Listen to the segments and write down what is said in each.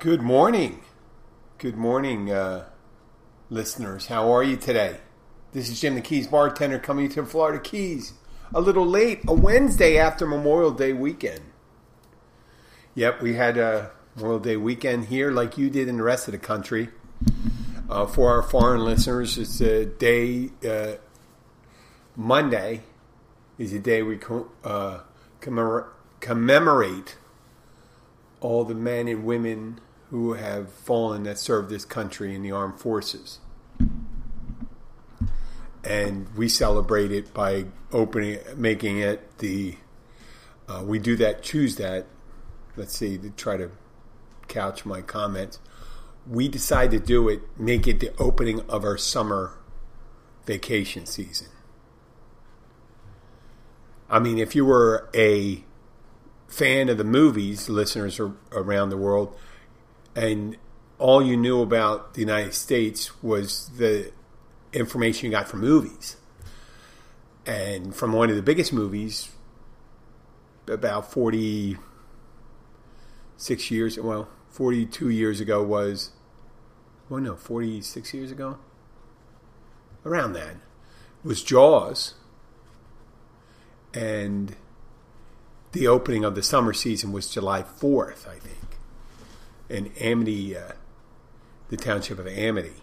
Good morning. Good morning, uh, listeners. How are you today? This is Jim the Keys bartender coming to Florida Keys. A little late, a Wednesday after Memorial Day weekend. Yep, we had a Memorial Day weekend here like you did in the rest of the country. Uh, for our foreign listeners, it's a day, uh, Monday is a day we uh, commemor- commemorate all the men and women who have fallen that served this country in the armed forces. And we celebrate it by opening, making it the. Uh, we do that, choose that. Let's see, to try to couch my comments. We decide to do it, make it the opening of our summer vacation season. I mean, if you were a fan of the movies, listeners around the world, and all you knew about the United States was the information you got from movies. And from one of the biggest movies, about 46 years, well, 42 years ago was, well, no, 46 years ago? Around that. Was Jaws. And the opening of the summer season was July 4th, I think in Amity, uh, the township of Amity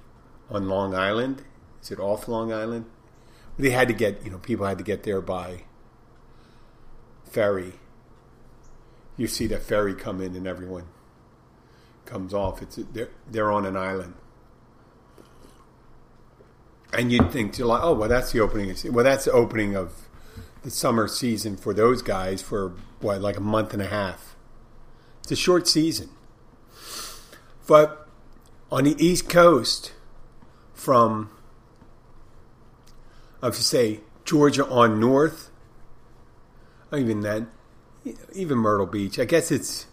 on Long Island. Is it off Long Island? They had to get, you know, people had to get there by ferry. You see the ferry come in and everyone comes off. It's they're they're on an island, and you'd think July. Oh, well, that's the opening. Well, that's the opening of the summer season for those guys for what, like a month and a half. It's a short season. But on the East Coast, from I should say Georgia on north, even then, even Myrtle Beach. I guess it's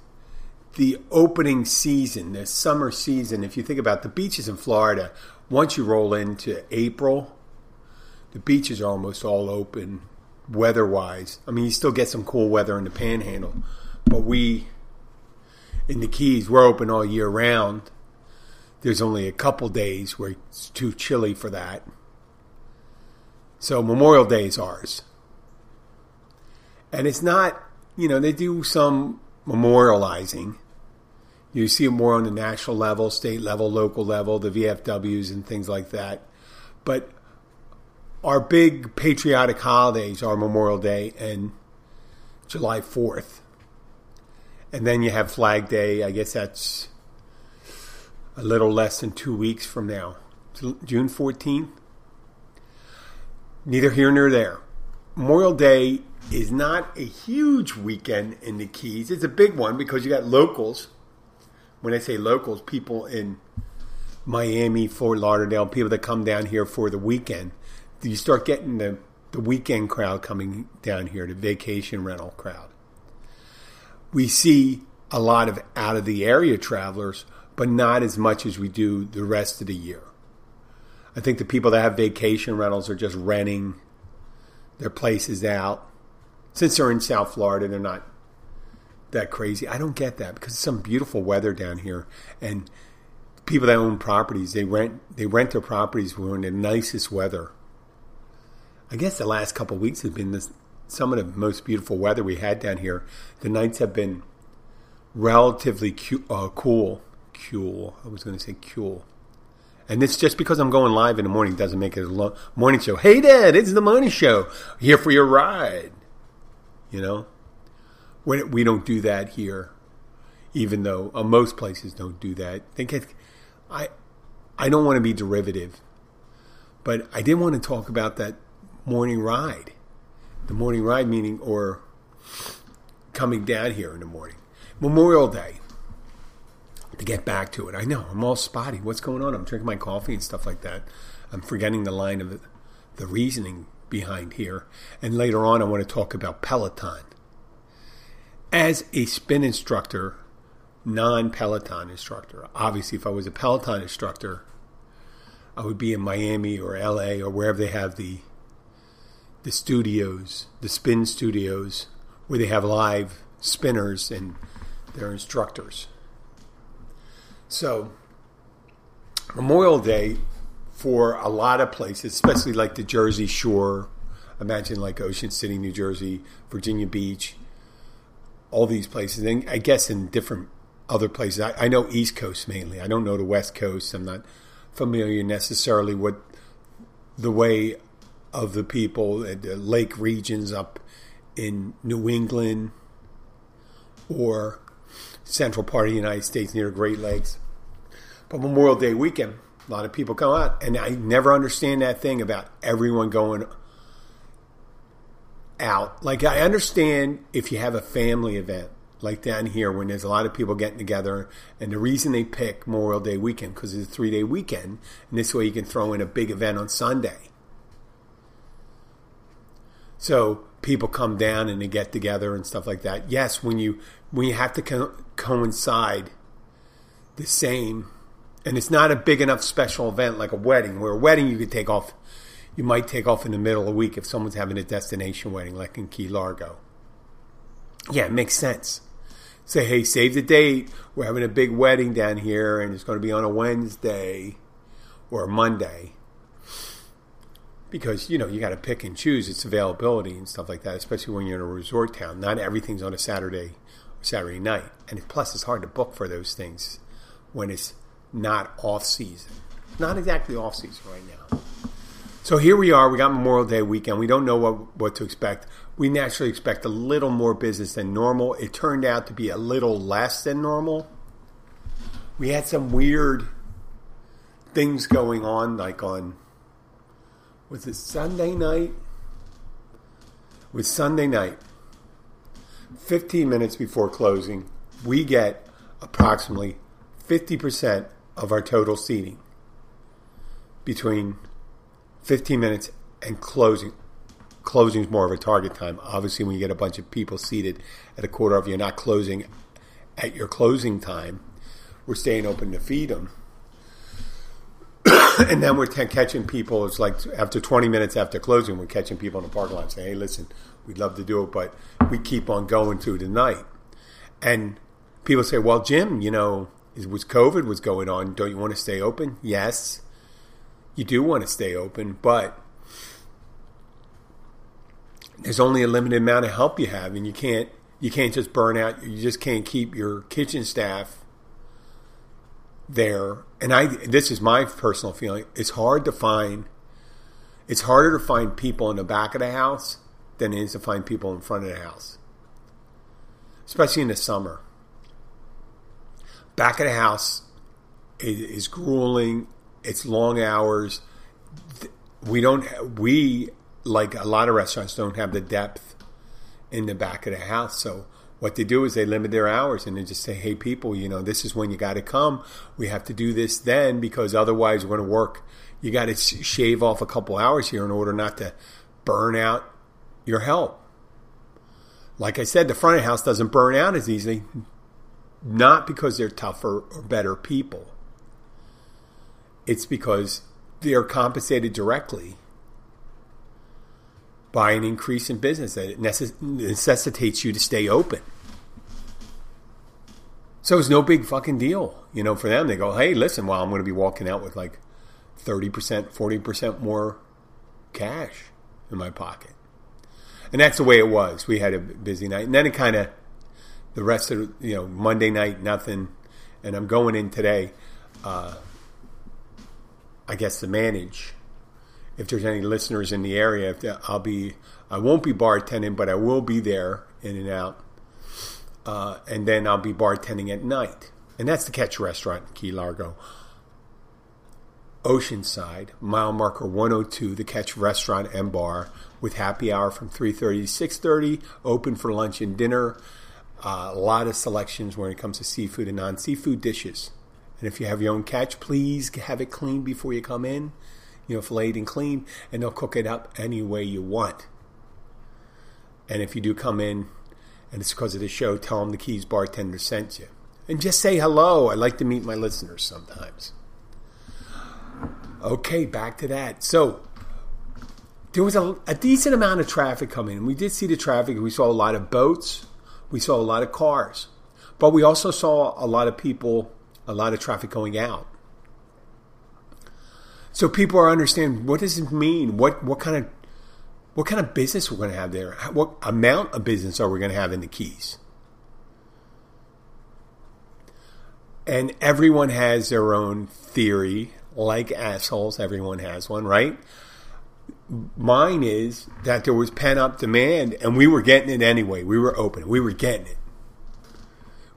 the opening season, the summer season. If you think about the beaches in Florida, once you roll into April, the beaches are almost all open weather wise. I mean, you still get some cool weather in the panhandle, but we in the Keys, we're open all year round. There's only a couple days where it's too chilly for that. So Memorial Day is ours. And it's not, you know, they do some memorializing. You see it more on the national level, state level, local level, the VFWs and things like that. But our big patriotic holidays are Memorial Day and July 4th and then you have Flag Day. I guess that's a little less than two weeks from now, June 14th. Neither here nor there. Memorial Day is not a huge weekend in the Keys. It's a big one because you got locals. When I say locals, people in Miami, Fort Lauderdale, people that come down here for the weekend. You start getting the, the weekend crowd coming down here, the vacation rental crowd we see a lot of out of the area travelers, but not as much as we do the rest of the year. I think the people that have vacation rentals are just renting their places out. Since they're in South Florida, they're not that crazy. I don't get that because it's some beautiful weather down here, and people that own properties they rent they rent their properties when the nicest weather. I guess the last couple weeks have been this some of the most beautiful weather we had down here. The nights have been relatively cu- uh, cool. Cool. I was going to say cool. And it's just because I'm going live in the morning doesn't make it a lo- morning show. Hey, Dad, it's the morning show. Here for your ride. You know, we we don't do that here, even though uh, most places don't do that. They get, I, I don't want to be derivative, but I did want to talk about that morning ride the morning ride meeting or coming down here in the morning. Memorial Day. To get back to it, I know I'm all spotty. What's going on? I'm drinking my coffee and stuff like that. I'm forgetting the line of the, reasoning behind here. And later on, I want to talk about Peloton. As a spin instructor, non Peloton instructor, obviously, if I was a Peloton instructor, I would be in Miami or LA or wherever they have the the studios, the spin studios, where they have live spinners and their instructors. So, Memorial Day for a lot of places, especially like the Jersey Shore, imagine like Ocean City, New Jersey, Virginia Beach, all these places, and I guess in different other places. I, I know East Coast mainly. I don't know the West Coast. I'm not familiar necessarily with the way of the people, at the lake regions up in New England or central part of the United States near Great Lakes. But Memorial Day weekend, a lot of people come out, and I never understand that thing about everyone going out. Like I understand if you have a family event, like down here when there's a lot of people getting together, and the reason they pick Memorial Day weekend because it's a three day weekend, and this way you can throw in a big event on Sunday. So people come down and they get together and stuff like that. Yes, when you when you have to co- coincide the same, and it's not a big enough special event like a wedding, where a wedding you could take off, you might take off in the middle of the week if someone's having a destination wedding like in Key Largo. Yeah, it makes sense. Say, hey, save the date. We're having a big wedding down here, and it's going to be on a Wednesday or a Monday because you know you got to pick and choose its availability and stuff like that, especially when you're in a resort town. Not everything's on a Saturday or Saturday night, and plus it's hard to book for those things when it's not off season. Not exactly off season right now. So here we are. We got Memorial Day weekend. We don't know what what to expect. We naturally expect a little more business than normal. It turned out to be a little less than normal. We had some weird things going on, like on was it Sunday night? Was Sunday night. 15 minutes before closing, we get approximately 50% of our total seating between 15 minutes and closing. Closing is more of a target time. Obviously, when you get a bunch of people seated at a quarter of, you're not closing at your closing time. We're staying open to feed them. and then we're t- catching people. It's like after 20 minutes after closing, we're catching people in the parking lot saying, "Hey, listen, we'd love to do it, but we keep on going through the night." And people say, "Well, Jim, you know, it was COVID was going on? Don't you want to stay open?" Yes, you do want to stay open, but there's only a limited amount of help you have, and you can't you can't just burn out. You just can't keep your kitchen staff there, and I this is my personal feeling. It's hard to find. It's harder to find people in the back of the house than it is to find people in front of the house, especially in the summer. Back of the house is, is grueling. It's long hours. We don't. We like a lot of restaurants don't have the depth in the back of the house, so what they do is they limit their hours and they just say, hey, people, you know, this is when you got to come. We have to do this then because otherwise we're going to work. You got to shave off a couple hours here in order not to burn out your help. Like I said, the front of the house doesn't burn out as easily, not because they're tougher or better people. It's because they're compensated directly by an increase in business that necessitates you to stay open. So it's no big fucking deal, you know, for them. They go, hey, listen, well, I'm going to be walking out with like 30%, 40% more cash in my pocket. And that's the way it was. We had a busy night. And then it kind of, the rest of, you know, Monday night, nothing. And I'm going in today, uh, I guess, to manage if there's any listeners in the area, I'll be, I won't be bartending, but I will be there in and out. Uh, and then I'll be bartending at night. And that's the Catch Restaurant in Key Largo. Oceanside, mile marker 102, the Catch Restaurant and Bar, with happy hour from 3.30 to 6.30, open for lunch and dinner. Uh, a lot of selections when it comes to seafood and non-seafood dishes. And if you have your own catch, please have it cleaned before you come in you know, filleted and clean, and they'll cook it up any way you want. And if you do come in and it's because of the show, tell them the Keys bartender sent you. And just say hello. I like to meet my listeners sometimes. Okay, back to that. So there was a, a decent amount of traffic coming. And we did see the traffic. We saw a lot of boats. We saw a lot of cars. But we also saw a lot of people a lot of traffic going out. So people are understanding what does it mean? What what kind of what kind of business we're going to have there? What amount of business are we going to have in the Keys? And everyone has their own theory, like assholes. Everyone has one, right? Mine is that there was pent up demand, and we were getting it anyway. We were open. We were getting it.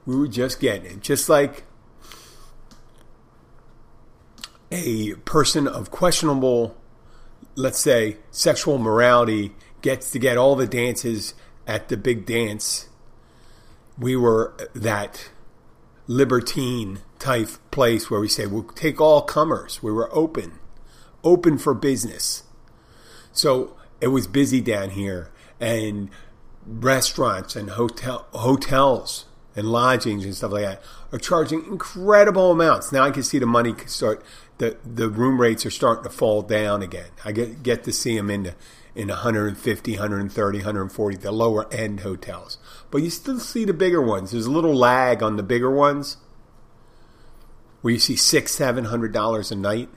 We were just getting it, just like a person of questionable, let's say, sexual morality gets to get all the dances at the big dance, we were that libertine type place where we say we'll take all comers. We were open, open for business. So it was busy down here, and restaurants and hotel hotels and lodgings and stuff like that are charging incredible amounts. Now I can see the money start the the room rates are starting to fall down again. I get get to see them in the in 150, 130, 140, the lower end hotels. But you still see the bigger ones. There's a little lag on the bigger ones where you see six, seven hundred dollars a night.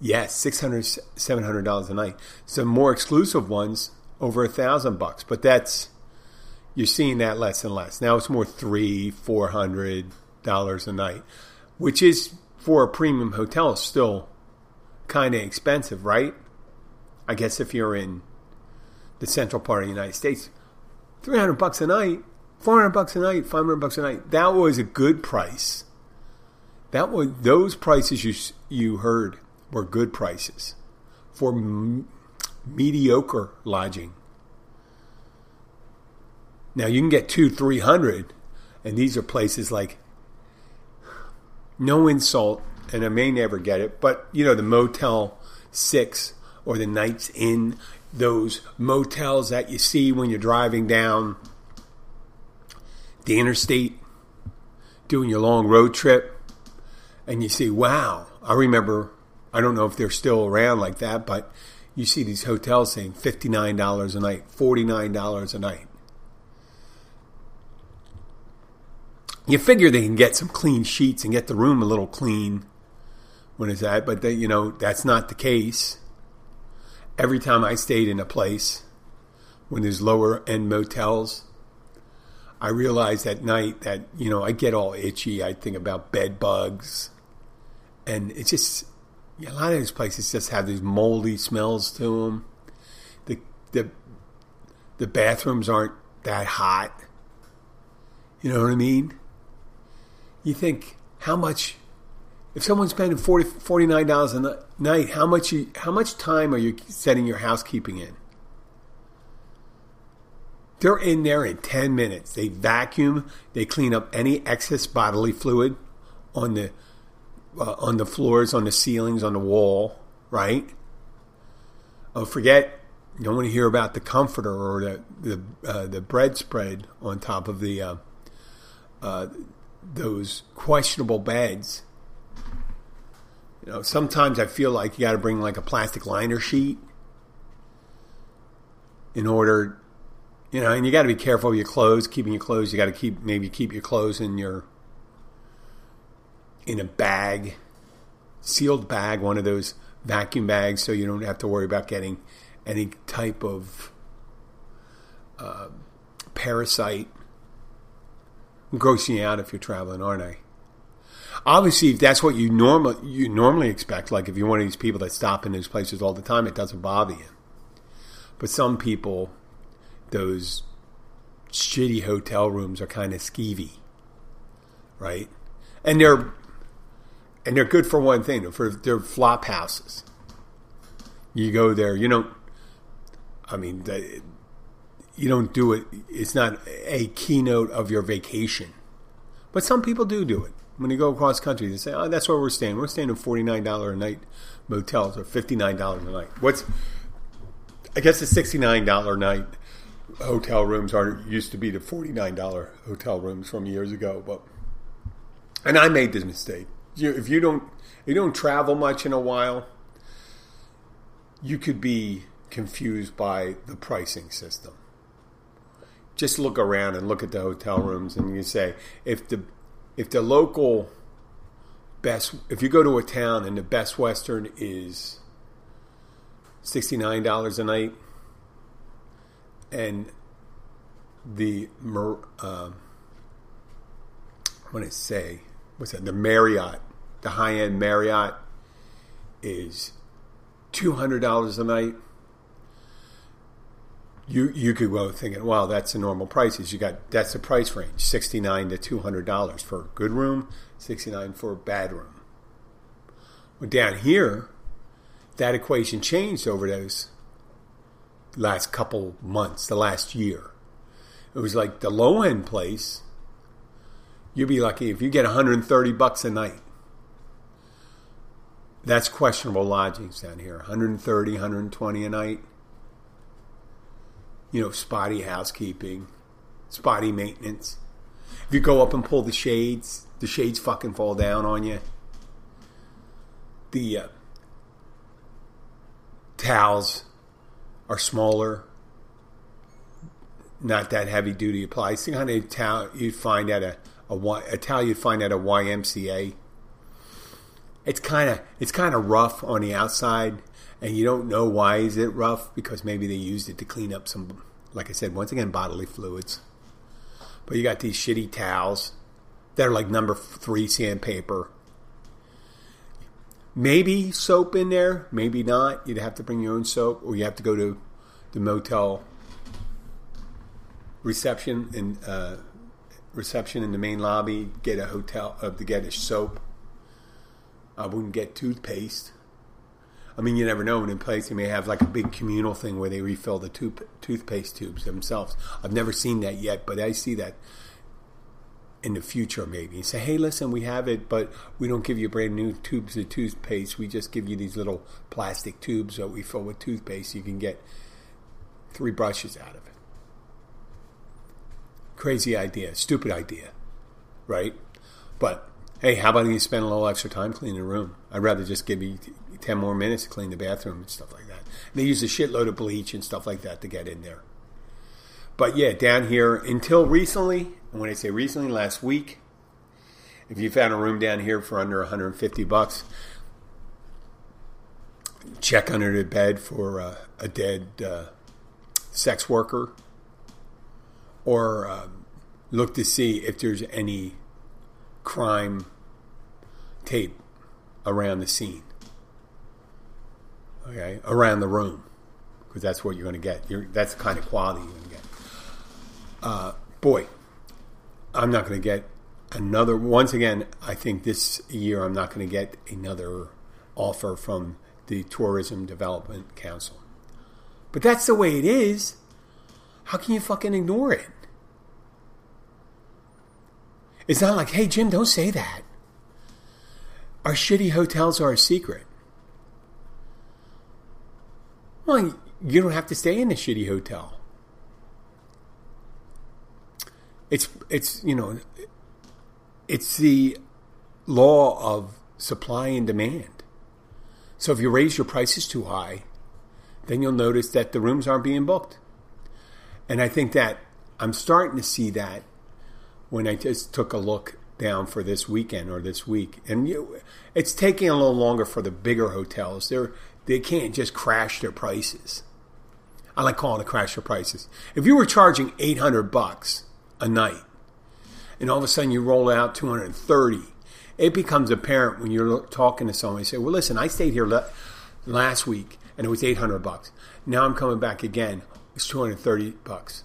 Yes, six hundred, seven hundred dollars a night. Some more exclusive ones over a thousand bucks, but that's you're seeing that less and less. Now it's more three, four hundred dollars a night, which is for a premium hotel is still kind of expensive, right? I guess if you're in the central part of the United States, 300 bucks a night, 400 bucks a night, 500 bucks a night, that was a good price. That was those prices you you heard were good prices for m- mediocre lodging. Now you can get two, three hundred, and these are places like no insult, and I may never get it, but you know, the Motel 6 or the Knights Inn, those motels that you see when you're driving down the interstate doing your long road trip, and you see, wow, I remember, I don't know if they're still around like that, but you see these hotels saying $59 a night, $49 a night. You figure they can get some clean sheets and get the room a little clean when it's that, but they, you know that's not the case. Every time I stayed in a place when there's lower end motels, I realized at night that you know I get all itchy. I think about bed bugs, and it's just a lot of these places just have these moldy smells to them. The the the bathrooms aren't that hot. You know what I mean? You think how much if someone's spending 40 $49 a night how much you, how much time are you setting your housekeeping in? They're in there in 10 minutes. They vacuum they clean up any excess bodily fluid on the uh, on the floors on the ceilings on the wall right? Oh forget you don't want to hear about the comforter or the the, uh, the bread spread on top of the uh, uh those questionable beds. You know, sometimes I feel like you got to bring like a plastic liner sheet in order, you know, and you got to be careful of your clothes, keeping your clothes. You got to keep maybe keep your clothes in your in a bag, sealed bag, one of those vacuum bags, so you don't have to worry about getting any type of uh, parasite grossing out if you're traveling, aren't I? Obviously, if that's what you normally you normally expect, like if you're one of these people that stop in those places all the time, it doesn't bother you. But some people, those shitty hotel rooms are kind of skeevy, right? And they're and they're good for one thing. For they're flop houses. You go there, you don't. I mean, you don't do it. It's not a keynote of your vacation. But some people do do it. When you go across country, they say, "Oh, that's where we're staying. We're staying in forty nine dollar a night motels or fifty nine dollars a night." What's I guess the sixty nine dollar a night hotel rooms are used to be the forty nine dollar hotel rooms from years ago. But and I made this mistake. if you don't if you don't travel much in a while, you could be confused by the pricing system just look around and look at the hotel rooms and you say if the if the local best if you go to a town and the best Western is sixty nine dollars a night, and the uh, what did it say? What's that? The Marriott, the high end Marriott, is two hundred dollars a night. You you could go thinking, well, that's the normal prices. You got that's the price range, sixty nine to two hundred dollars for a good room, sixty nine for a bad room. Well, down here, that equation changed over those last couple months, the last year. It was like the low end place, you'd be lucky if you get 130 bucks a night. That's questionable lodgings down here. 130, 120 a night. You know, spotty housekeeping, spotty maintenance. If you go up and pull the shades, the shades fucking fall down on you. The uh, towels are smaller, not that heavy duty applies. The kind of towel you'd find at a, a, a towel you'd find at a YMCA. It's kind of it's kind of rough on the outside, and you don't know why is it rough because maybe they used it to clean up some, like I said, once again bodily fluids. But you got these shitty towels that are like number three sandpaper Maybe soap in there, maybe not. You'd have to bring your own soap, or you have to go to the motel reception and uh, reception in the main lobby. Get a hotel uh, to get a soap. I wouldn't get toothpaste. I mean, you never know. In a place, they may have like a big communal thing where they refill the tooth, toothpaste tubes themselves. I've never seen that yet, but I see that in the future maybe. Say hey listen we have it but we don't give you brand new tubes of toothpaste. We just give you these little plastic tubes that we fill with toothpaste. You can get three brushes out of it. Crazy idea. Stupid idea. Right? But hey how about you spend a little extra time cleaning the room? I'd rather just give you 10 more minutes to clean the bathroom and stuff like that. And they use a shitload of bleach and stuff like that to get in there. But yeah down here until recently and when I say recently, last week, if you found a room down here for under 150 bucks, check under the bed for uh, a dead uh, sex worker, or uh, look to see if there's any crime tape around the scene. Okay, around the room, because that's what you're going to get. You're, that's the kind of quality you're going to get. Uh, boy, I'm not going to get another. Once again, I think this year I'm not going to get another offer from the Tourism Development Council. But that's the way it is. How can you fucking ignore it? It's not like, hey, Jim, don't say that. Our shitty hotels are a secret. Well, you don't have to stay in a shitty hotel. it's it's you know it's the law of supply and demand. So if you raise your prices too high, then you'll notice that the rooms aren't being booked. And I think that I'm starting to see that when I just took a look down for this weekend or this week, and you, it's taking a little longer for the bigger hotels. They're they can't just crash their prices. I like calling it crash their prices. If you were charging eight hundred bucks a night. And all of a sudden you roll out 230. It becomes apparent when you're talking to someone. You say, well, listen, I stayed here le- last week and it was 800 bucks. Now I'm coming back again. It's 230 bucks.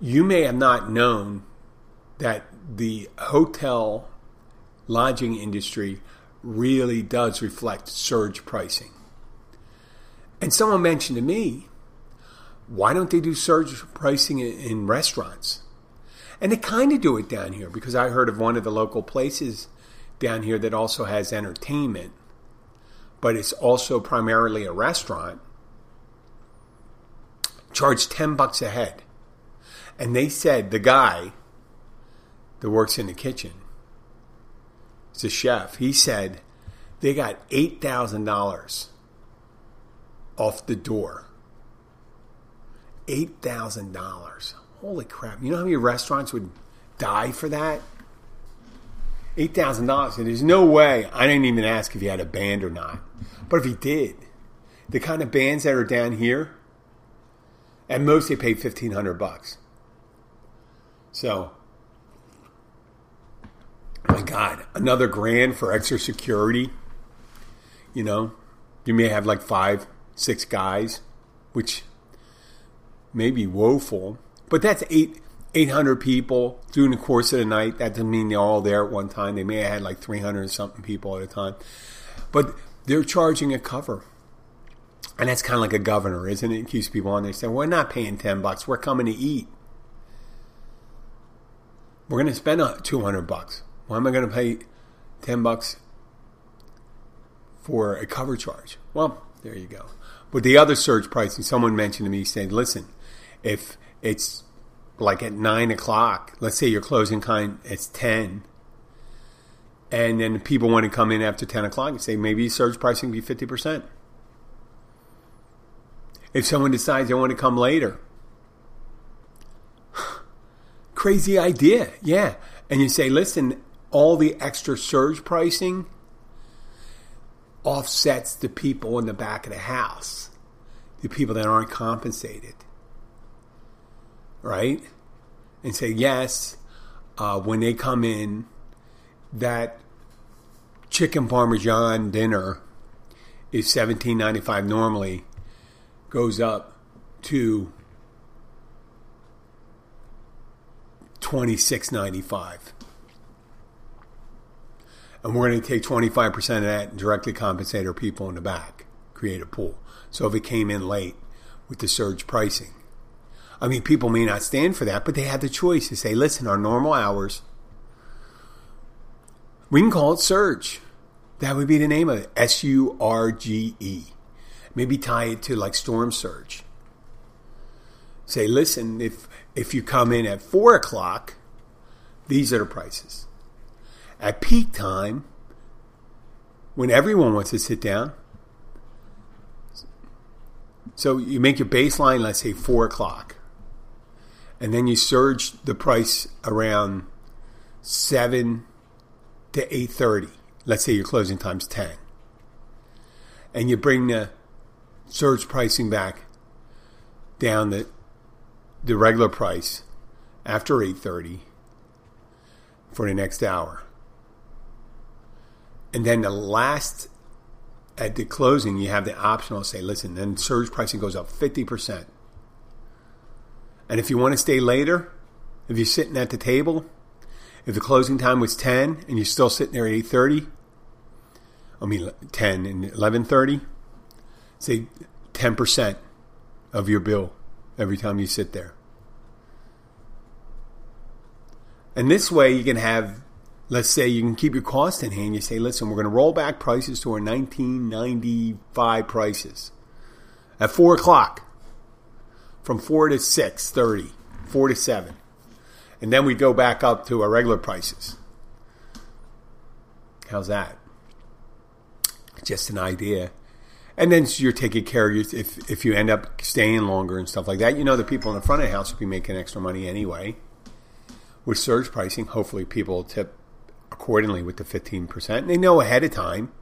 You may have not known that the hotel lodging industry really does reflect surge pricing. And someone mentioned to me why don't they do surge pricing in, restaurants? And they kind of do it down here because I heard of one of the local places down here that also has entertainment, but it's also primarily a restaurant. Charge 10 bucks a head. And they said the guy that works in the kitchen, it's a chef, he said they got $8,000 off the door eight thousand dollars. Holy crap! You know how many restaurants would die for that? eight thousand dollars, and there's no way. I didn't even ask if he had a band or not. But if he did, the kind of bands that are down here, at most they pay fifteen hundred bucks. So, my God, another grand for extra security. You know, you may have like five, six guys, which may be woeful, but that's eight 800 people during the course of the night. That doesn't mean they're all there at one time. They may have had like 300 something people at a time. But they're charging a cover. And that's kind of like a governor, isn't it? It keeps people on. They say, we're not paying 10 bucks. We're coming to eat. We're going to spend 200 bucks. Why am I going to pay 10 bucks for a cover charge? Well, there you go. But the other surge pricing, someone mentioned to me, saying, listen, if it's like at nine o'clock, let's say your closing time is 10, and then people want to come in after 10 o'clock and say maybe surge pricing be 50%. If someone decides they want to come later, crazy idea, yeah. And you say, listen, all the extra surge pricing offsets the people in the back of the house, the people that aren't compensated right? And say, yes, uh, when they come in, that chicken parmesan dinner is seventeen ninety five normally, goes up to twenty six ninety five. And we're going to take 25% of that and directly compensate our people in the back, create a pool. So if it came in late with the surge pricing, I mean, people may not stand for that, but they have the choice to say, listen, our normal hours, we can call it surge. That would be the name of it S U R G E. Maybe tie it to like storm surge. Say, listen, if if you come in at four o'clock, these are the prices. At peak time, when everyone wants to sit down, so you make your baseline, let's say four o'clock and then you surge the price around seven to eight thirty. Let's say your closing time's ten, and you bring the surge pricing back down the the regular price after eight thirty for the next hour, and then the last at the closing you have the optional say, listen, then surge pricing goes up fifty percent. And if you want to stay later, if you're sitting at the table, if the closing time was 10 and you're still sitting there at 8:30, I mean 10 and 11:30, say 10% of your bill every time you sit there. And this way you can have let's say you can keep your cost in hand. You say, listen, we're going to roll back prices to our 1995 prices at 4 o'clock from 4 to 6.30, 4 to 7. And then we go back up to our regular prices. How's that? Just an idea. And then you're taking care of your, if, if you end up staying longer and stuff like that, you know the people in the front of the house will be making extra money anyway. With surge pricing, hopefully people will tip accordingly with the 15%. And they know ahead of time.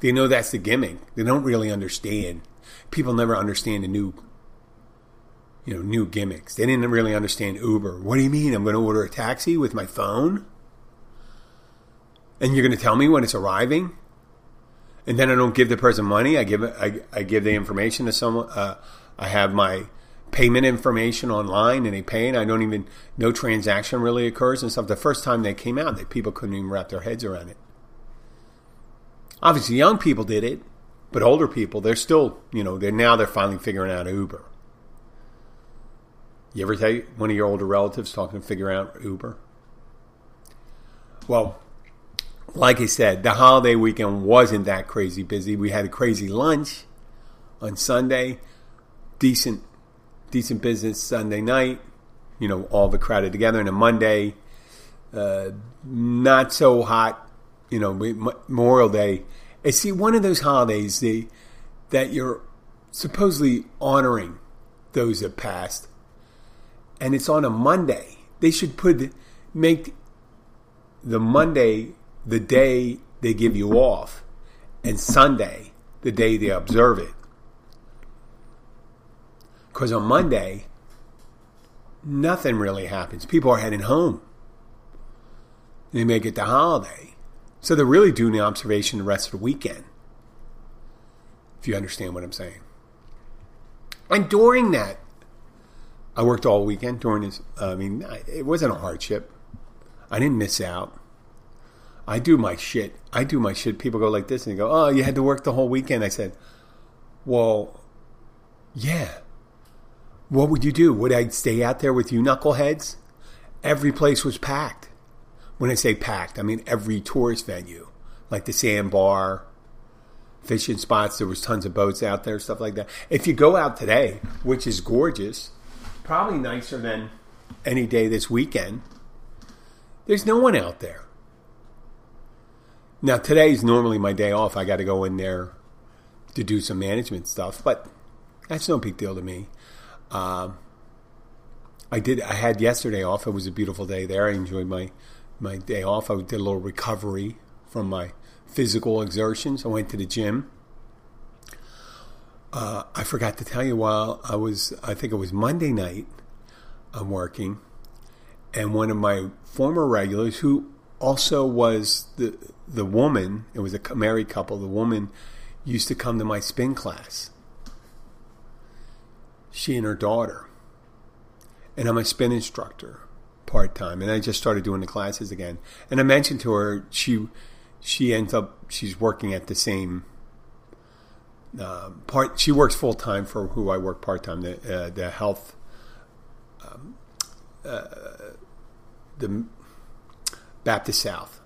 They know that's the gimmick. They don't really understand. People never understand the new you know, new gimmicks. They didn't really understand Uber. What do you mean? I'm going to order a taxi with my phone? And you're going to tell me when it's arriving? And then I don't give the person money. I give I, I give the information to someone. Uh, I have my payment information online, and they pay, and I don't even no transaction really occurs and stuff. The first time they came out, that people couldn't even wrap their heads around it. Obviously, young people did it, but older people, they're still, you know, they're now they're finally figuring out Uber. You ever take one of your older relatives talking to figure out Uber? Well, like I said, the holiday weekend wasn't that crazy busy. We had a crazy lunch on Sunday, decent, decent business Sunday night. You know, all the crowded together, and a Monday, uh, not so hot. You know, Memorial Day. I see one of those holidays the, that you're supposedly honoring those that passed and it's on a Monday. They should put make the Monday, the day they give you off, and Sunday, the day they observe it. Because on Monday, nothing really happens. People are heading home. They make it the holiday. So they're really doing the observation the rest of the weekend. If you understand what I'm saying. And during that, I worked all weekend during this. I mean, it wasn't a hardship. I didn't miss out. I do my shit. I do my shit. People go like this and they go, "Oh, you had to work the whole weekend." I said, "Well, yeah. What would you do? Would I stay out there with you knuckleheads? Every place was packed. When I say packed, I mean every tourist venue, like the sandbar, fishing spots. There was tons of boats out there, stuff like that. If you go out today, which is gorgeous, probably nicer than any day this weekend, there's no one out there. Now today's normally my day off. I got to go in there to do some management stuff, but that's no big deal to me. Um, I did. I had yesterday off. It was a beautiful day there. I enjoyed my my day off. I did a little recovery from my physical exertions. I went to the gym. Uh, I forgot to tell you while I was. I think it was Monday night. I'm working, and one of my former regulars, who also was the the woman. It was a married couple. The woman used to come to my spin class she and her daughter. And I'm a spin instructor part time, and I just started doing the classes again. And I mentioned to her she she ends up she's working at the same uh, part. She works full time for who I work part time. The uh, the health um, uh, the Baptist South.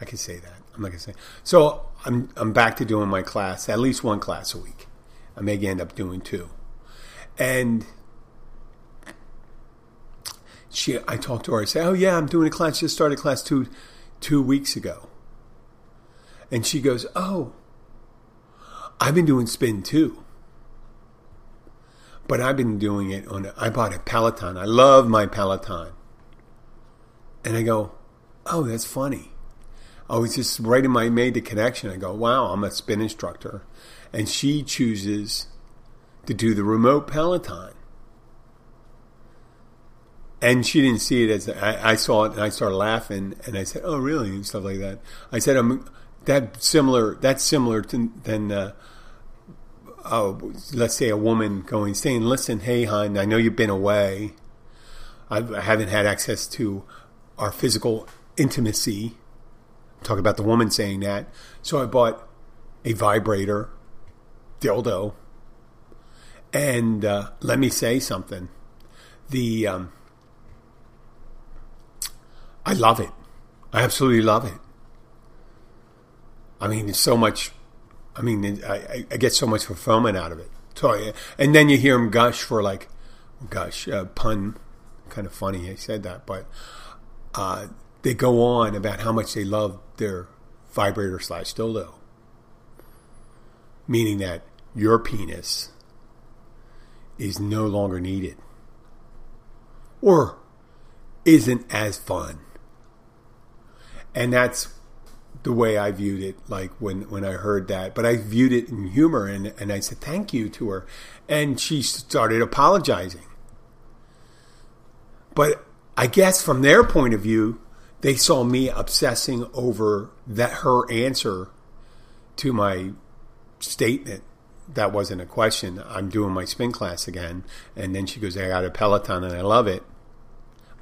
I can say that. I'm not gonna say. So I'm I'm back to doing my class, at least one class a week. I may end up doing two. And she, I talked to her. I said, "Oh yeah, I'm doing a class. Just started class two, two weeks ago." And she goes, "Oh, I've been doing spin too, but I've been doing it on. A, I bought a Peloton. I love my Peloton." And I go, "Oh, that's funny." I was just right in my made the connection. I go, "Wow, I'm a spin instructor," and she chooses to do the remote Peloton. And she didn't see it as I, I, saw it, and I started laughing, and I said, "Oh, really?" and stuff like that. I said, "I'm that similar. That's similar to than, uh, oh, let's say a woman going saying, "Listen, hey, hon, I know you've been away. I haven't had access to our physical intimacy." Talk about the woman saying that. So I bought a vibrator, dildo, and uh, let me say something. The um, I love it. I absolutely love it. I mean, it's so much. I mean, I, I get so much fulfillment out of it. So, and then you hear him gush for like, gosh, uh, pun, kind of funny. I said that, but uh, they go on about how much they love their vibrator slash dildo, meaning that your penis is no longer needed or isn't as fun. And that's the way I viewed it, like when, when I heard that. But I viewed it in humor and, and I said thank you to her. And she started apologizing. But I guess from their point of view, they saw me obsessing over that her answer to my statement that wasn't a question. I'm doing my spin class again. And then she goes, I got a Peloton and I love it.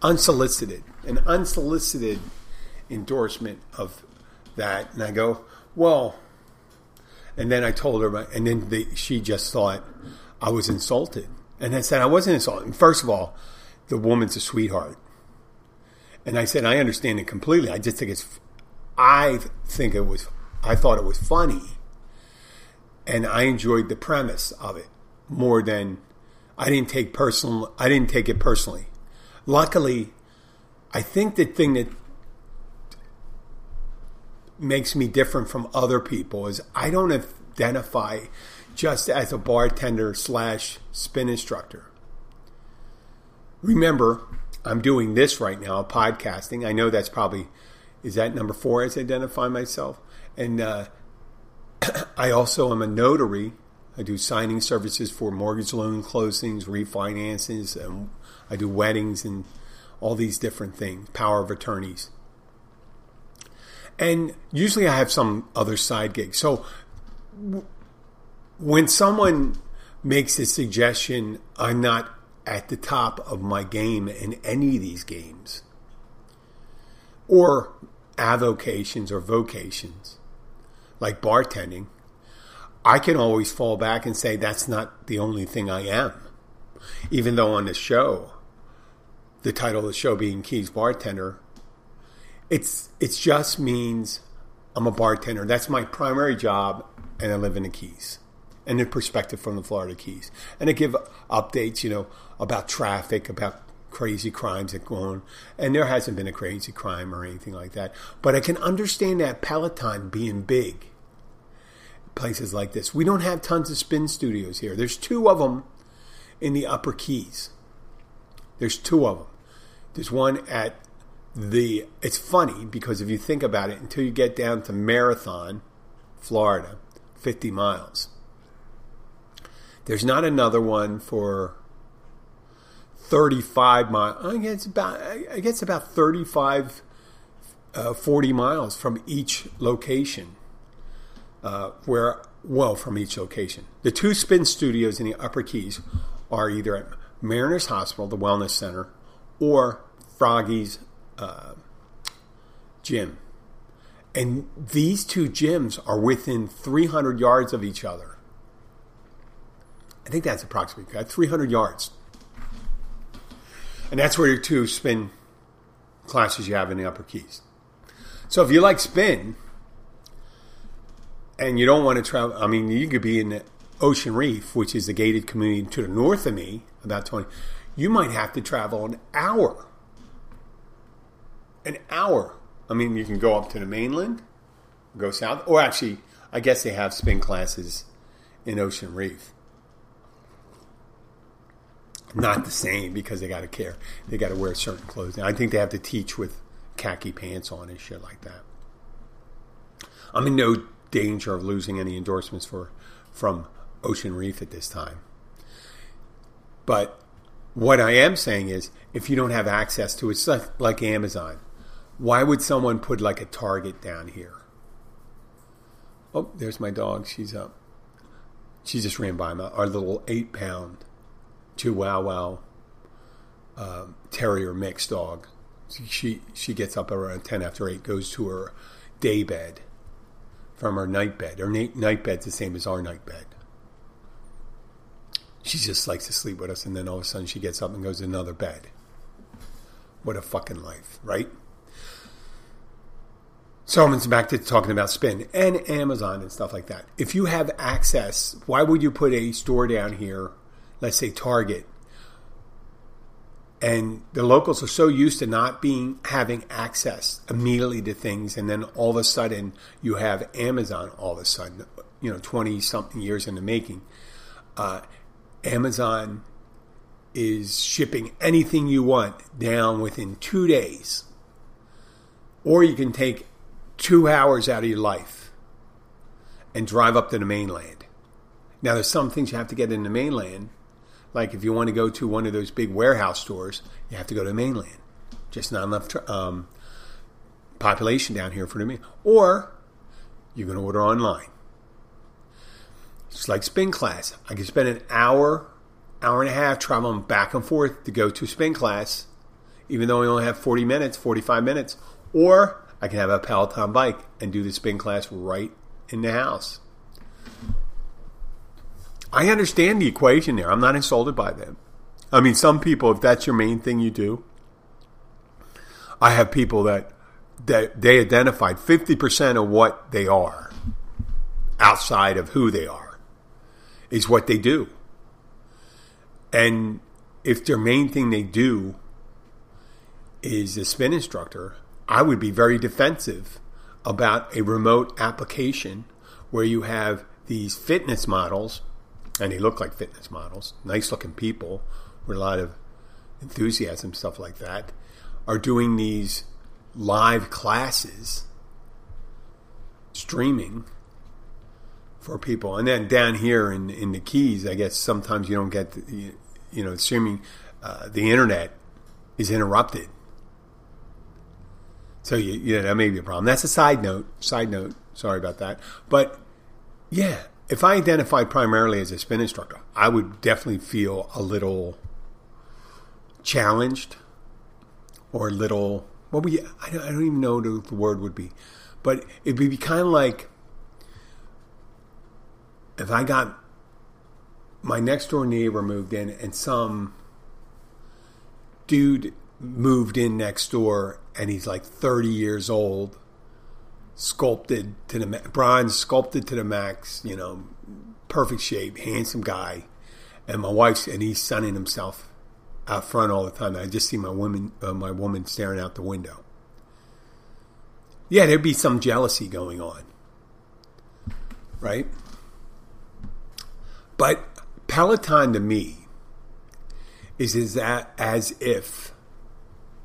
Unsolicited, an unsolicited endorsement of that. And I go, well, and then I told her, and then she just thought I was insulted. And I said, I wasn't insulted. First of all, the woman's a sweetheart. And I said, I understand it completely. I just think it's, I think it was, I thought it was funny and I enjoyed the premise of it more than I didn't take personal. I didn't take it personally. Luckily, I think the thing that makes me different from other people is I don't identify just as a bartender slash spin instructor. Remember, I'm doing this right now, podcasting. I know that's probably is that number four as I identify myself, and uh, I also am a notary. I do signing services for mortgage loan closings, refinances, and I do weddings and all these different things, power of attorneys. And usually I have some other side gig. So when someone makes a suggestion, I'm not at the top of my game in any of these games or avocations or vocations like bartending, I can always fall back and say that's not the only thing I am. Even though on the show, the title of the show being Keys Bartender, it's it just means I'm a bartender. That's my primary job, and I live in the Keys. And the perspective from the Florida Keys, and I give updates, you know, about traffic, about crazy crimes that go on. And there hasn't been a crazy crime or anything like that. But I can understand that Peloton being big. Places like this. We don't have tons of spin studios here. There's two of them in the upper keys. There's two of them. There's one at the. It's funny because if you think about it, until you get down to Marathon, Florida, 50 miles, there's not another one for 35 miles. I guess about I guess about 35, uh, 40 miles from each location. Uh, where well, from each location, the two spin studios in the Upper Keys are either at Mariners Hospital, the Wellness Center, or Froggy's uh, gym. And these two gyms are within 300 yards of each other. I think that's approximately uh, 300 yards. And that's where your two spin classes you have in the upper keys. So if you like spin and you don't want to travel, I mean, you could be in the Ocean Reef, which is the gated community to the north of me, about 20. You might have to travel an hour. An hour. I mean, you can go up to the mainland, go south, or actually, I guess they have spin classes in Ocean Reef not the same because they got to care. They got to wear certain clothes. And I think they have to teach with khaki pants on and shit like that. I'm in no danger of losing any endorsements for from Ocean Reef at this time. But what I am saying is, if you don't have access to it, it's like Amazon. Why would someone put like a Target down here? Oh, there's my dog. She's up. She just ran by my our little eight pound Chihuahua wow wow, uh, Terrier mix dog. She she gets up around ten after eight, goes to her day bed from her night bed. Her night, night bed's the same as our night bed. She just likes to sleep with us, and then all of a sudden she gets up and goes to another bed. What a fucking life, right? So I'm back to talking about Spin and Amazon and stuff like that. If you have access, why would you put a store down here let's say Target, and the locals are so used to not being having access immediately to things, and then all of a sudden you have Amazon. All of a sudden, you know, twenty something years in the making, uh, Amazon is shipping anything you want down within two days, or you can take two hours out of your life and drive up to the mainland. Now, there's some things you have to get in the mainland like if you want to go to one of those big warehouse stores, you have to go to the mainland. Just not enough um, population down here for main. Or you're going to order online. It's like spin class. I can spend an hour, hour and a half traveling back and forth to go to spin class, even though I only have 40 minutes, 45 minutes. Or I can have a Peloton bike and do the spin class right in the house. I understand the equation there. I'm not insulted by them. I mean, some people, if that's your main thing you do, I have people that that they identified 50% of what they are outside of who they are is what they do. And if their main thing they do is a spin instructor, I would be very defensive about a remote application where you have these fitness models and they look like fitness models, nice looking people with a lot of enthusiasm, stuff like that, are doing these live classes, streaming for people. And then down here in, in the Keys, I guess sometimes you don't get, the, you, you know, assuming uh, the internet is interrupted. So you, yeah, that may be a problem. That's a side note. Side note. Sorry about that. But yeah, if I identified primarily as a spin instructor, I would definitely feel a little challenged or a little. What we I don't, I don't even know what the word would be, but it'd be kind of like if I got my next door neighbor moved in and some dude moved in next door and he's like 30 years old sculpted to the bronze sculpted to the max you know perfect shape handsome guy. And my wife's and he's sunning himself out front all the time. I just see my woman uh, my woman staring out the window. Yeah there'd be some jealousy going on. Right? But Peloton to me is is that as if,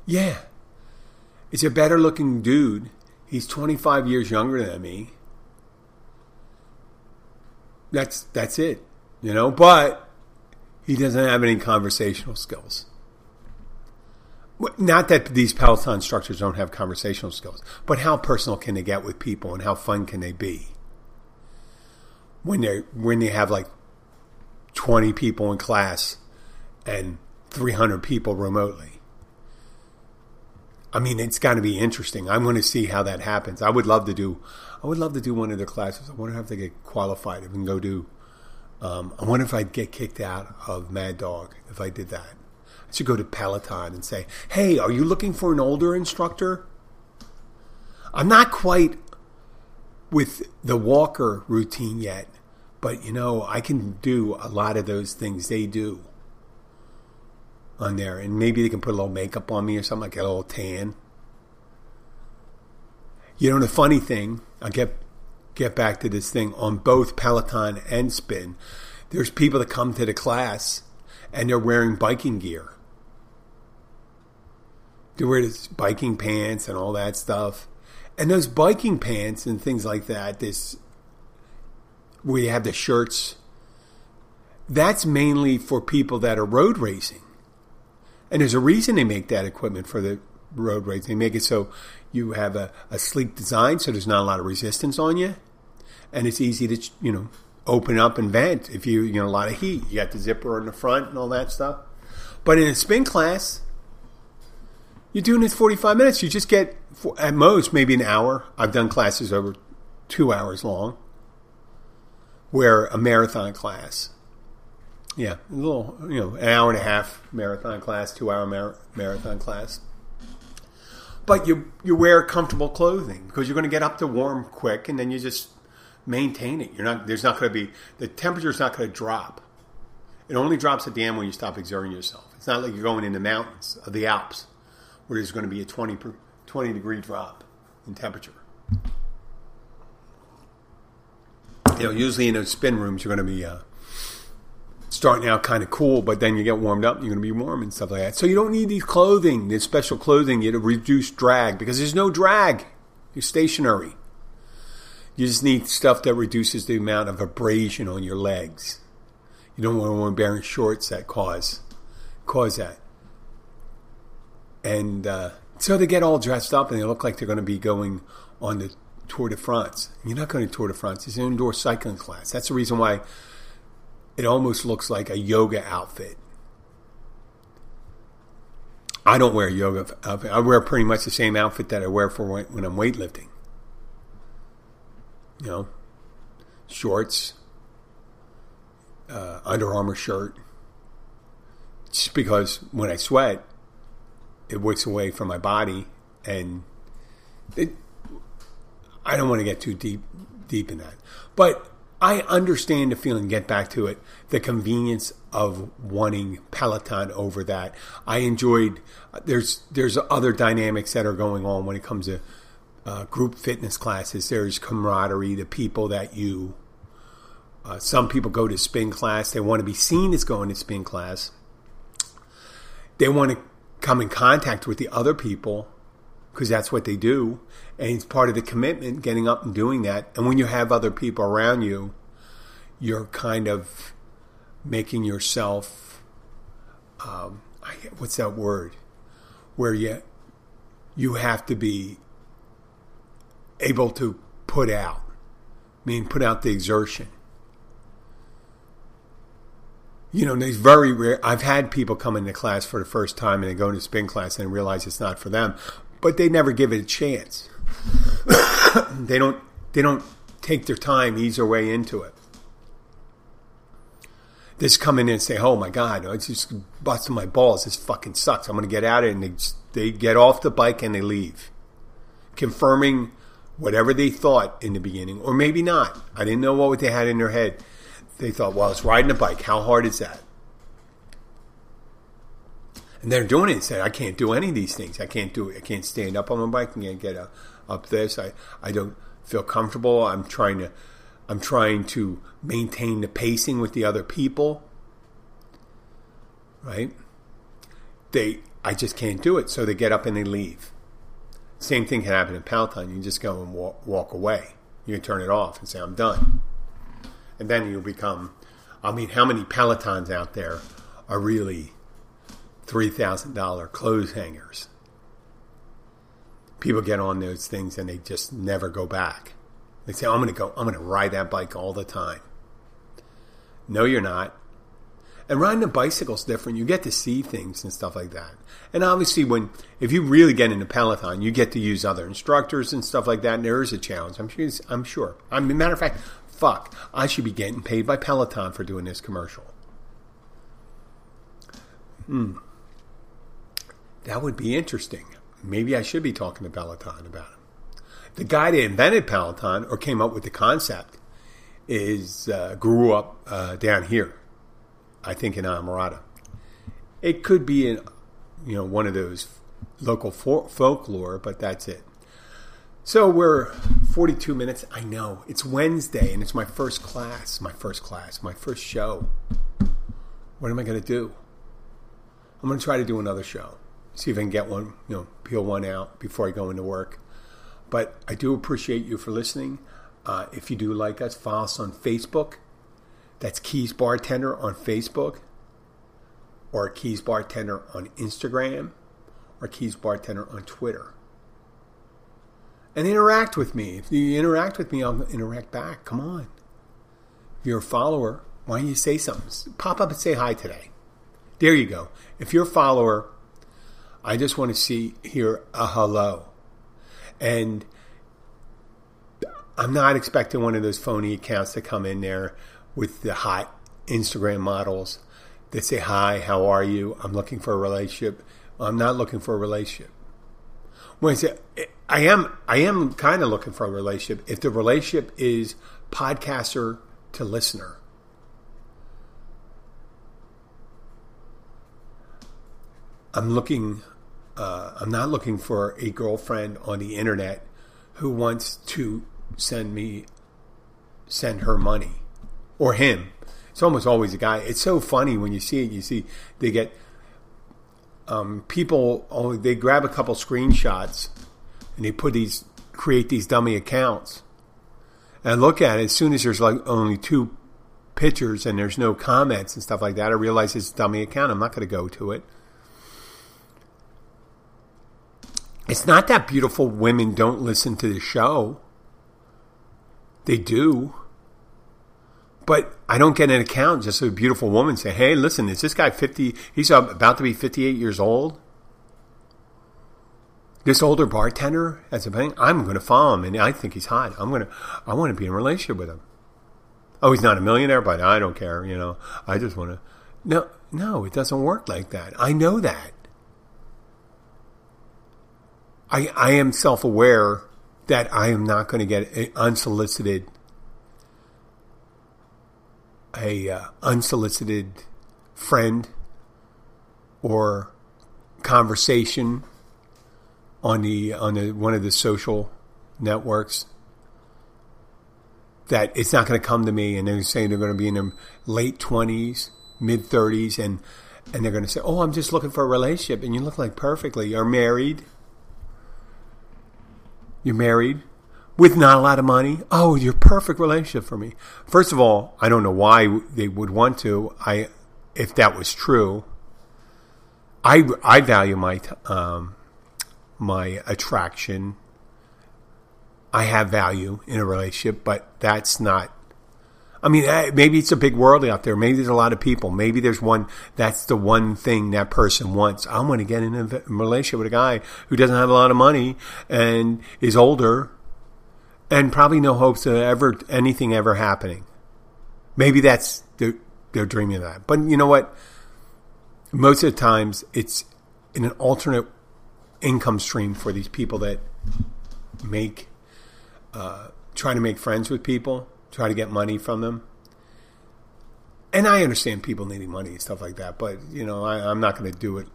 yeah, it's a better looking dude. He's 25 years younger than me. That's that's it, you know. But he doesn't have any conversational skills. Not that these Peloton structures don't have conversational skills, but how personal can they get with people and how fun can they be when they when they have like 20 people in class and 300 people remotely. I mean, it's got to be interesting. I'm going to see how that happens. I would love to do. I would love to do one of their classes. I wonder if they get qualified. If I can go do. Um, I wonder if I'd get kicked out of Mad Dogg if I did that. I should go to Peloton and say, "Hey, are you looking for an older instructor?" I'm not quite with the walker routine yet, but you know, I can do a lot of those things they do on there, and maybe they can put a little makeup on me or something, like a little tan. You know, the funny thing, I get get back to this thing on both Peloton and Spin. There's people that come to the class and they're wearing biking gear. They wear this biking pants and all that stuff. And those biking pants and things like that, this you have the shirts, that's mainly for people that are road racing. And there's a reason they make that equipment for the road race. They make it so you have a, a sleek design, so there's not a lot of resistance on you, and it's easy to you know open up and vent if you you know a lot of heat. You got the zipper in the front and all that stuff. But in a spin class, you're doing it 45 minutes. You just get at most maybe an hour. I've done classes over two hours long where a marathon class, yeah, a little, you know, an hour and a half marathon class, two hour mar- marathon class. But you you wear comfortable clothing because you're going to get up to warm quick, and then you just maintain it. You're not there's not going to be the temperature's not going to drop. It only drops at the end when you stop exerting yourself. It's not like you're going in the mountains of the Alps where there's going to be a 20, 20 degree drop in temperature. you know, usually in those spin rooms, you're going to be uh, starting out kind of cool, but then you get warmed up, you're going to be warm and stuff like that. So you don't need these clothing, this special clothing, to reduce drag because there's no drag. You're stationary. You just need stuff that reduces the amount of abrasion on your legs. You don't want to wear shorts that cause cause that. And uh, so they get all dressed up and they look like they're going to be going on the Tour de France. You're not going to Tour de France. It's an indoor cycling class. That's the reason why it almost looks like a yoga outfit. I don't wear a yoga outfit. I wear pretty much the same outfit that I wear for when, when I'm weightlifting. You know, shorts, uh, Under Armour shirt. Just because when I sweat, it wicks away from my body and it, I don't want to get too deep deep in that, but I understand the feeling. Get back to it. The convenience of wanting Peloton over that. I enjoyed. There's there's other dynamics that are going on when it comes to uh, group fitness classes. There's camaraderie. The people that you. Uh, some people go to spin class. They want to be seen as going to spin class. they want to come in contact with the other people because that's what they do. And it's part of the commitment, getting up and doing that. And when you have other people around you, you're kind of making yourself, um, what's that word? Where you, you have to be able to put out, I mean, put out the exertion. You know, there's very rare. I've had people come into class for the first time and they go into spin class and realize it's not for them, but they never give it a chance. they don't. They don't take their time, ease their way into it. Just come in and say, "Oh my God, it's just busting my balls. This fucking sucks. I'm going to get out of it." And they, they get off the bike and they leave, confirming whatever they thought in the beginning, or maybe not. I didn't know what they had in their head. They thought, "Well, it's riding a bike. How hard is that?" And they're doing it and say, "I can't do any of these things. I can't do it. I can't stand up on my bike. I can't get up this. I, I don't feel comfortable. I'm trying to." I'm trying to maintain the pacing with the other people. Right? They I just can't do it, so they get up and they leave. Same thing can happen in Peloton. You just go and walk, walk away. You can turn it off and say, I'm done. And then you become, I mean, how many Pelotons out there are really $3,000 clothes hangers? People get on those things and they just never go back. They say, I'm going to go, I'm going to ride that bike all the time. No, you're not. And riding a bicycle is different. You get to see things and stuff like that. And obviously, when if you really get into Peloton, you get to use other instructors and stuff like that. And there is a challenge. I'm sure. I'm sure. I mean, matter of fact, fuck, I should be getting paid by Peloton for doing this commercial. Hmm. That would be interesting. Maybe I should be talking to Peloton about it the guy that invented Peloton or came up with the concept is uh, grew up uh, down here, I think in Islamorada. It could be in, you know, one of those local folklore, but that's it. So we're 42 minutes. I know it's Wednesday and it's my first class, my first class, my first show. What am I going to do? I'm going to try to do another show. See if I can get one, you know, peel one out before I go into work. But I do appreciate you for listening. Uh, if you do like us, follow us on Facebook. That's Keys Bartender on Facebook, or Keys Bartender on Instagram, or Keys Bartender on Twitter. And interact with me. If you interact with me, I'll interact back. Come on. If you're a follower, why don't you say something? Pop up and say hi today. There you go. If you're a follower, I just want to see hear a hello. And I'm not expecting one of those phony accounts to come in there with the hot Instagram models that say, Hi, how are you? I'm looking for a relationship. I'm not looking for a relationship. When I say I am I am kind of looking for a relationship if the relationship is podcaster to listener. I'm looking uh, I'm not looking for a girlfriend on the internet who wants to send me send her money or him. It's almost always a guy. It's so funny when you see it. You see they get um, people. Only they grab a couple screenshots and they put these create these dummy accounts and look at it. As soon as there's like only two pictures and there's no comments and stuff like that, I realize it's a dummy account. I'm not going to go to it. It's not that beautiful women don't listen to the show. They do. But I don't get an account just a beautiful woman say, hey, listen, is this guy 50? He's about to be 58 years old. This older bartender as a thing, I'm going to follow him and I think he's hot. I'm going to, I want to be in a relationship with him. Oh, he's not a millionaire, but I don't care. You know, I just want to. No, no, it doesn't work like that. I know that. I, I am self aware that I am not going to get an unsolicited a uh, unsolicited friend or conversation on the on the one of the social networks that it's not going to come to me and they're saying they're going to be in their late 20s mid 30s and and they're going to say, "Oh, I'm just looking for a relationship," and you look like perfectly. You're married. You're married with not a lot of money. Oh, you're perfect relationship for me. First of all, I don't know why they would want to. I, if that was true, I I value my um, my attraction. I have value in a relationship, but that's not I mean, maybe it's a big world out there. Maybe there's a lot of people. Maybe there's one, that's the one thing that person wants. I want to get in a relationship with a guy who doesn't have a lot of money and is older and probably no hopes of ever, anything ever happening. Maybe that's, they're, they're dreaming of that. But you know what? Most of the times it's in an alternate income stream for these people that make, uh, trying to make friends with people try to get money from them. And I understand people needing money and stuff like that, but you know, I, I'm not going to do it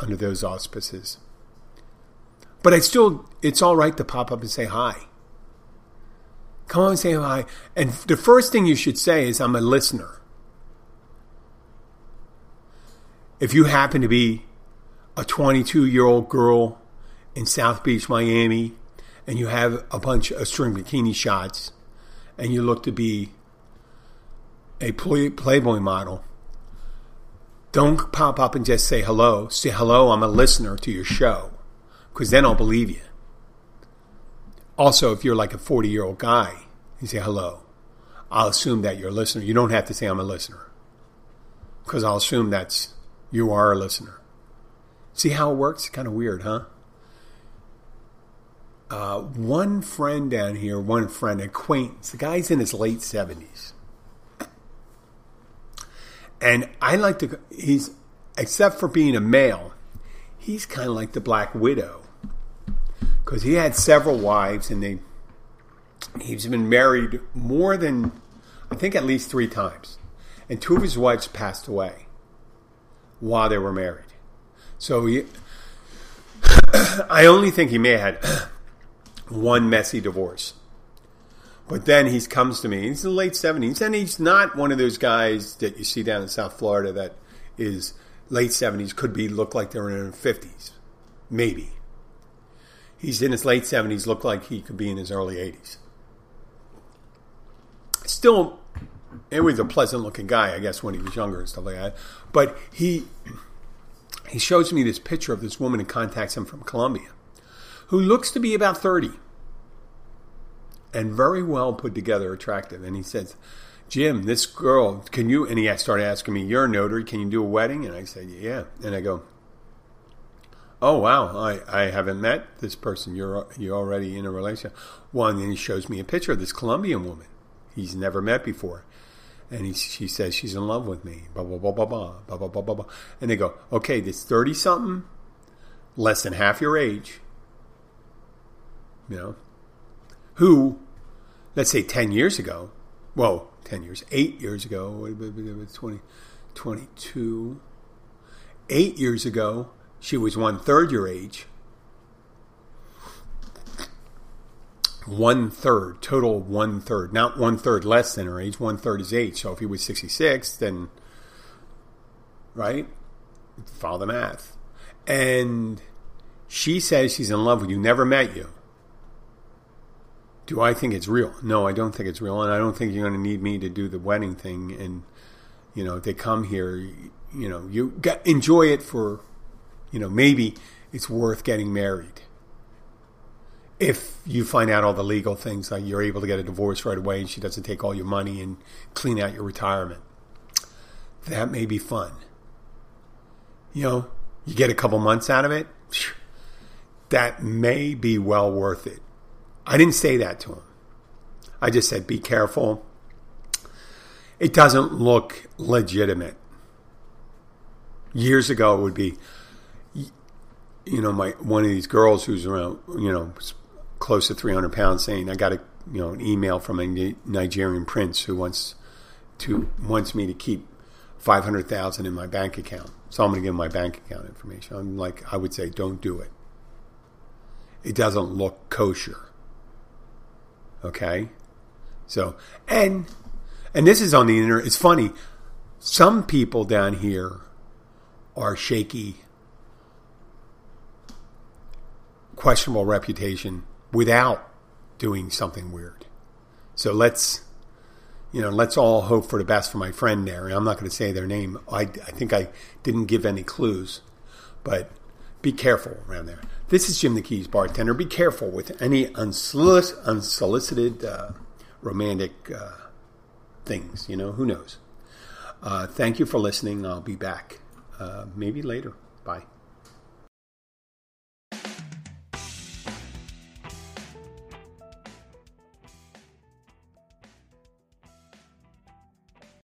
under those auspices. But I still, it's all right to pop up and say hi. Come on and say hi. And the first thing you should say is, I'm a listener. If you happen to be a 22 year old girl in South Beach, Miami, and you have a bunch of string bikini shots, and you look to be a Playboy model, don't pop up and just say hello. Say hello, I'm a listener to your show, because then I'll believe you. Also, if you're like a 40 year old guy, you say hello. I'll assume that you're a listener. You don't have to say I'm a listener, because I'll assume that's you are a listener. See how it works? Kind of weird, huh? Uh, one friend down here, one friend, acquaintance, the guy's in his late 70s. And I like to, he's, except for being a male, he's kind of like the Black Widow. Because he had several wives and they, he's been married more than, I think at least three times. And two of his wives passed away while they were married. So he, I only think he may have had one messy divorce. But then he comes to me. He's in the late seventies, and he's not one of those guys that you see down in South Florida that is late seventies. Could be look like they're in their fifties, maybe. He's in his late seventies. Look like he could be in his early eighties. Still, it was a pleasant looking guy, I guess, when he was younger and stuff like that. But he he shows me this picture of this woman and contacts him from Colombia who looks to be about 30 and very well put together, attractive. And he says, Jim, this girl, can you? And he started asking me, You're a notary, can you do a wedding? And I said, Yeah. And I go, Oh, wow, I, I haven't met this person. You're, you're already in a relationship. Well, and then he shows me a picture of this Colombian woman he's never met before. And he, she says she's in love with me. Blah, blah, blah, blah, blah, blah, blah, blah, blah. And they go, Okay, this 30 something, less than half your age, you know, who, let's say 10 years ago, well, 10 years, eight years ago, 20, 22, eight years ago, she was one third your age. One third, total one third, not one third less than her age, one third is age. So if he was 66, then, right? Follow the math. And she says she's in love with you, never met you. Do I think it's real? No, I don't think it's real, and I don't think you're going to need me to do the wedding thing. And you know, they come here, you know, you get, enjoy it for, you know, maybe it's worth getting married. If you find out all the legal things, like you're able to get a divorce right away, and she doesn't take all your money and clean out your retirement, that may be fun. You know, you get a couple months out of it, that may be well worth it I didn't say that to him. I just said, be careful. It doesn't look legitimate. Years ago, it would be, you know, my one of these girls who's around, you know, close to 300 pounds saying, I got a, you know, an email from a Nigerian prince who wants to, wants me to keep 500,000 in my bank account. So I'm going to give my bank account information. I'm like, I would say, don't do it. It doesn't look kosher. Okay? So, and and this is on the internet. It's funny. Some people down here are shaky, questionable reputation without doing something weird. So let's, you know, let's all hope for the best for my friend there. And I'm not going to say their name. I, I think I didn't give any clues, but be careful around there. This is Jim the Keys bartender. Be careful with any unsolic- unsolicited uh, romantic uh, things. You know, who knows? Uh, thank you for listening. I'll be back uh, maybe later. Bye.